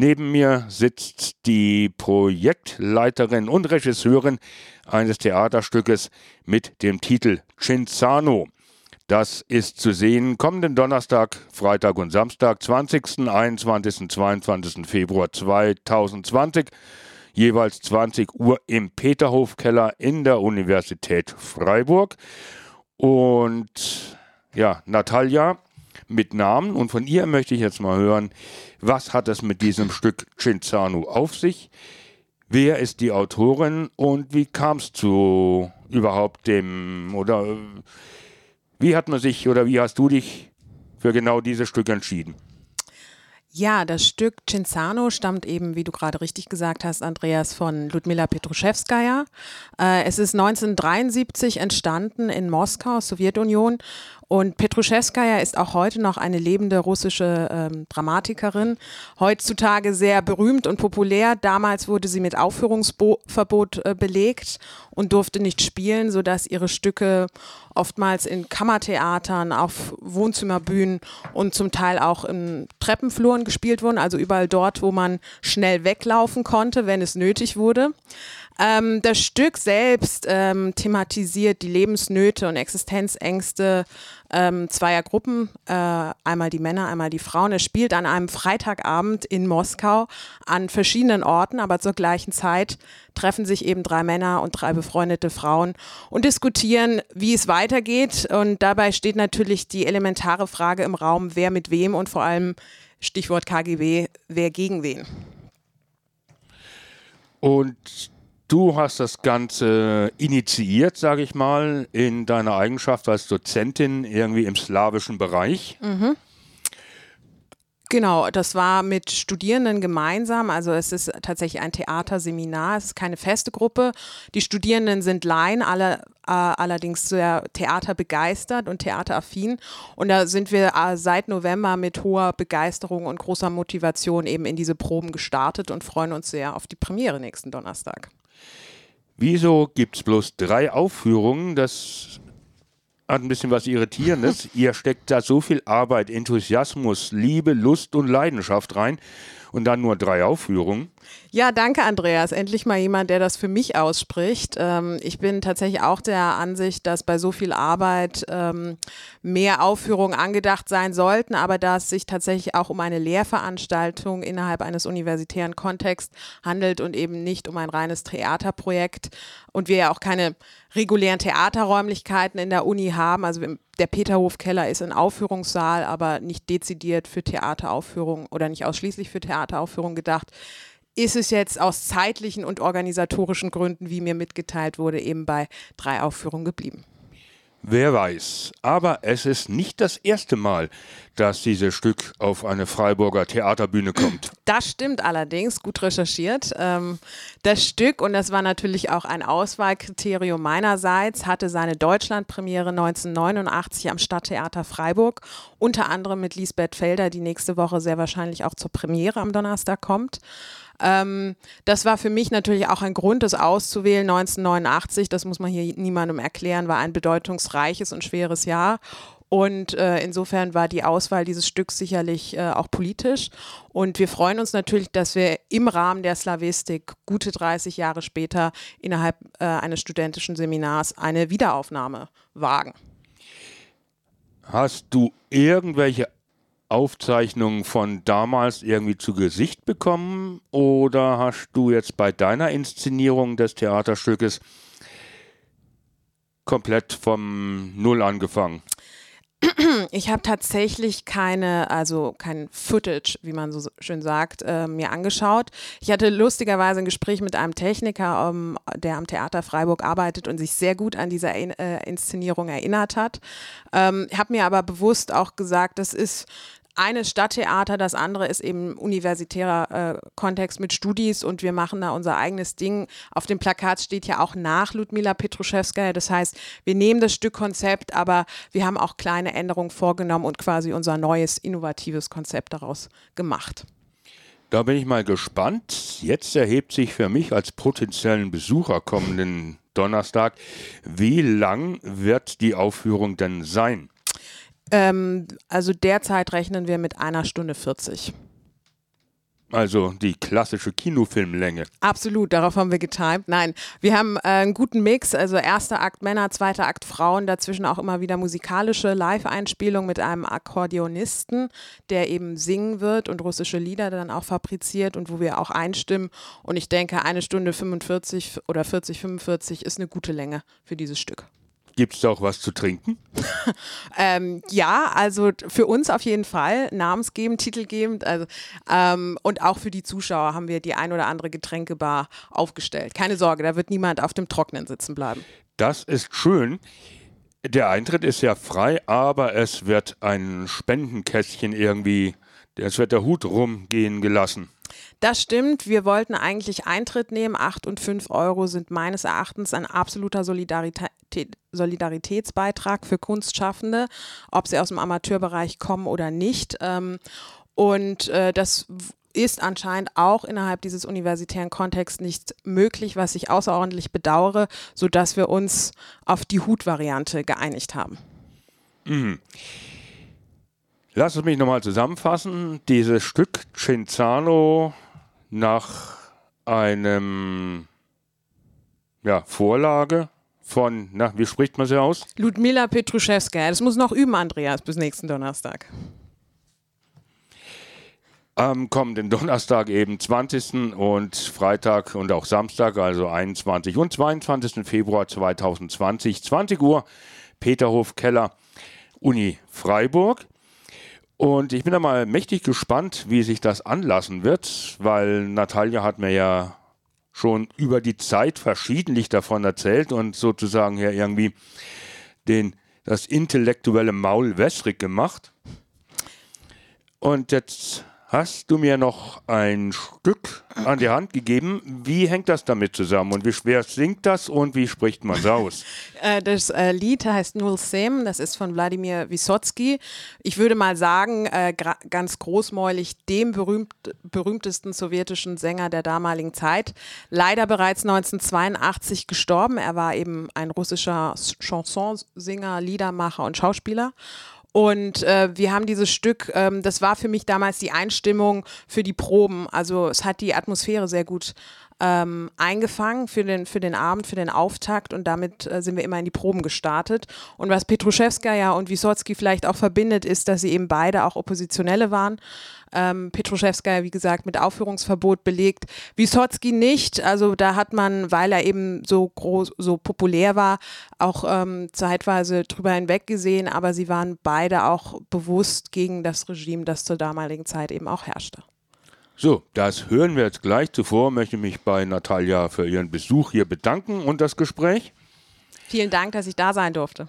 Neben mir sitzt die Projektleiterin und Regisseurin eines Theaterstückes mit dem Titel Cinzano. Das ist zu sehen kommenden Donnerstag, Freitag und Samstag, 20., 21., 22. Februar 2020, jeweils 20 Uhr im Peterhofkeller in der Universität Freiburg. Und ja, Natalia mit Namen und von ihr möchte ich jetzt mal hören, was hat es mit diesem Stück Cinzano auf sich? Wer ist die Autorin und wie kam es zu überhaupt dem oder wie hat man sich oder wie hast du dich für genau dieses Stück entschieden? Ja, das Stück Cinzano stammt eben, wie du gerade richtig gesagt hast, Andreas, von Ludmila Petruschewskaja. Äh, es ist 1973 entstanden in Moskau, Sowjetunion. Und Petruschewskaja ist auch heute noch eine lebende russische ähm, Dramatikerin. Heutzutage sehr berühmt und populär. Damals wurde sie mit Aufführungsverbot äh, belegt und durfte nicht spielen, sodass ihre Stücke oftmals in Kammertheatern, auf Wohnzimmerbühnen und zum Teil auch in Treppenfluren gespielt wurden, also überall dort, wo man schnell weglaufen konnte, wenn es nötig wurde. Ähm, das Stück selbst ähm, thematisiert die Lebensnöte und Existenzängste ähm, zweier Gruppen, äh, einmal die Männer, einmal die Frauen. Es spielt an einem Freitagabend in Moskau an verschiedenen Orten, aber zur gleichen Zeit treffen sich eben drei Männer und drei befreundete Frauen und diskutieren, wie es weitergeht. Und dabei steht natürlich die elementare Frage im Raum, wer mit wem und vor allem Stichwort KGB, wer gegen wen. Und Du hast das Ganze initiiert, sage ich mal, in deiner Eigenschaft als Dozentin irgendwie im slawischen Bereich. Mhm. Genau, das war mit Studierenden gemeinsam. Also es ist tatsächlich ein Theaterseminar, es ist keine feste Gruppe. Die Studierenden sind Laien, alle äh, allerdings sehr theaterbegeistert und theateraffin. Und da sind wir äh, seit November mit hoher Begeisterung und großer Motivation eben in diese Proben gestartet und freuen uns sehr auf die Premiere nächsten Donnerstag. Wieso gibt es bloß drei Aufführungen? Das hat ein bisschen was Irritierendes. Ihr steckt da so viel Arbeit, Enthusiasmus, Liebe, Lust und Leidenschaft rein und dann nur drei Aufführungen. Ja, danke Andreas. Endlich mal jemand, der das für mich ausspricht. Ähm, ich bin tatsächlich auch der Ansicht, dass bei so viel Arbeit ähm, mehr Aufführungen angedacht sein sollten, aber da es sich tatsächlich auch um eine Lehrveranstaltung innerhalb eines universitären Kontexts handelt und eben nicht um ein reines Theaterprojekt und wir ja auch keine regulären Theaterräumlichkeiten in der Uni haben. Also der Peterhof-Keller ist ein Aufführungssaal, aber nicht dezidiert für Theateraufführungen oder nicht ausschließlich für Theateraufführungen gedacht ist es jetzt aus zeitlichen und organisatorischen Gründen, wie mir mitgeteilt wurde, eben bei drei Aufführungen geblieben. Wer weiß. Aber es ist nicht das erste Mal, dass dieses Stück auf eine Freiburger Theaterbühne kommt. Das stimmt allerdings, gut recherchiert. Ähm, das Stück, und das war natürlich auch ein Auswahlkriterium meinerseits, hatte seine Deutschlandpremiere 1989 am Stadttheater Freiburg, unter anderem mit Lisbeth Felder, die nächste Woche sehr wahrscheinlich auch zur Premiere am Donnerstag kommt. Ähm, das war für mich natürlich auch ein Grund, das auszuwählen. 1989, das muss man hier niemandem erklären, war ein bedeutungsreiches und schweres Jahr. Und äh, insofern war die Auswahl dieses Stücks sicherlich äh, auch politisch. Und wir freuen uns natürlich, dass wir im Rahmen der Slavistik gute 30 Jahre später innerhalb äh, eines studentischen Seminars eine Wiederaufnahme wagen. Hast du irgendwelche Aufzeichnungen von damals irgendwie zu Gesicht bekommen oder hast du jetzt bei deiner Inszenierung des Theaterstückes komplett vom Null angefangen? Ich habe tatsächlich keine, also kein Footage, wie man so schön sagt, äh, mir angeschaut. Ich hatte lustigerweise ein Gespräch mit einem Techniker, ähm, der am Theater Freiburg arbeitet und sich sehr gut an diese äh, Inszenierung erinnert hat. Ähm, habe mir aber bewusst auch gesagt, das ist eine Stadttheater, das andere ist eben universitärer äh, Kontext mit Studis und wir machen da unser eigenes Ding. Auf dem Plakat steht ja auch nach Ludmila Petruschewskaja. Das heißt, wir nehmen das Stückkonzept, aber wir haben auch kleine Änderungen vorgenommen und quasi unser neues, innovatives Konzept daraus gemacht. Da bin ich mal gespannt. Jetzt erhebt sich für mich als potenziellen Besucher kommenden Donnerstag, wie lang wird die Aufführung denn sein? Ähm, also derzeit rechnen wir mit einer Stunde 40. Also die klassische Kinofilmlänge. Absolut, darauf haben wir getimt. Nein, wir haben äh, einen guten Mix, also erster Akt Männer, zweiter Akt Frauen, dazwischen auch immer wieder musikalische Live-Einspielung mit einem Akkordeonisten, der eben singen wird und russische Lieder dann auch fabriziert und wo wir auch einstimmen. Und ich denke, eine Stunde 45 oder 40, 45 ist eine gute Länge für dieses Stück. Gibt es da auch was zu trinken? ähm, ja, also für uns auf jeden Fall namensgebend, titelgebend. Also, ähm, und auch für die Zuschauer haben wir die ein oder andere Getränkebar aufgestellt. Keine Sorge, da wird niemand auf dem Trocknen sitzen bleiben. Das ist schön. Der Eintritt ist ja frei, aber es wird ein Spendenkästchen irgendwie, es wird der Hut rumgehen gelassen. Das stimmt. Wir wollten eigentlich Eintritt nehmen. 8 und 5 Euro sind meines Erachtens ein absoluter Solidarität, Solidaritätsbeitrag für Kunstschaffende, ob sie aus dem Amateurbereich kommen oder nicht. Ähm, und äh, das ist anscheinend auch innerhalb dieses universitären Kontexts nicht möglich, was ich außerordentlich bedauere, sodass wir uns auf die Hutvariante geeinigt haben. Mhm. Lass es mich nochmal zusammenfassen. Dieses Stück Cinzano nach einem ja, Vorlage von, na, wie spricht man sie aus? Ludmila Petruszewska. Das muss noch üben, Andreas, bis nächsten Donnerstag. Am kommenden Donnerstag eben 20. und Freitag und auch Samstag, also 21. und 22. Februar 2020, 20 Uhr, Peterhof Keller, Uni Freiburg. Und ich bin da mal mächtig gespannt, wie sich das anlassen wird, weil Natalia hat mir ja schon über die Zeit verschiedentlich davon erzählt und sozusagen ja irgendwie den, das intellektuelle Maul wässrig gemacht. Und jetzt hast du mir noch ein Stück an die Hand gegeben. Wie hängt das damit zusammen und wie schwer singt das und wie spricht man es aus? Äh, das äh, Lied heißt Nul Sem, das ist von Wladimir Wysotsky. Ich würde mal sagen, äh, ganz großmäulig dem berühmt, berühmtesten sowjetischen Sänger der damaligen Zeit. Leider bereits 1982 gestorben. Er war eben ein russischer Chansonsinger, Liedermacher und Schauspieler. Und äh, wir haben dieses Stück, ähm, das war für mich damals die Einstimmung für die Proben. Also es hat die Atmosphäre sehr gut ähm, eingefangen für den, für den Abend, für den Auftakt und damit äh, sind wir immer in die Proben gestartet. Und was Petruszewska und Wysotsky vielleicht auch verbindet, ist, dass sie eben beide auch Oppositionelle waren. Ähm, Petruszewska, wie gesagt, mit Aufführungsverbot belegt. Wysotsky nicht. Also da hat man, weil er eben so groß, so populär war, auch ähm, zeitweise drüber hinweg gesehen, aber sie waren beide auch bewusst gegen das Regime, das zur damaligen Zeit eben auch herrschte. So, das hören wir jetzt gleich. Zuvor möchte ich mich bei Natalia für ihren Besuch hier bedanken und das Gespräch. Vielen Dank, dass ich da sein durfte.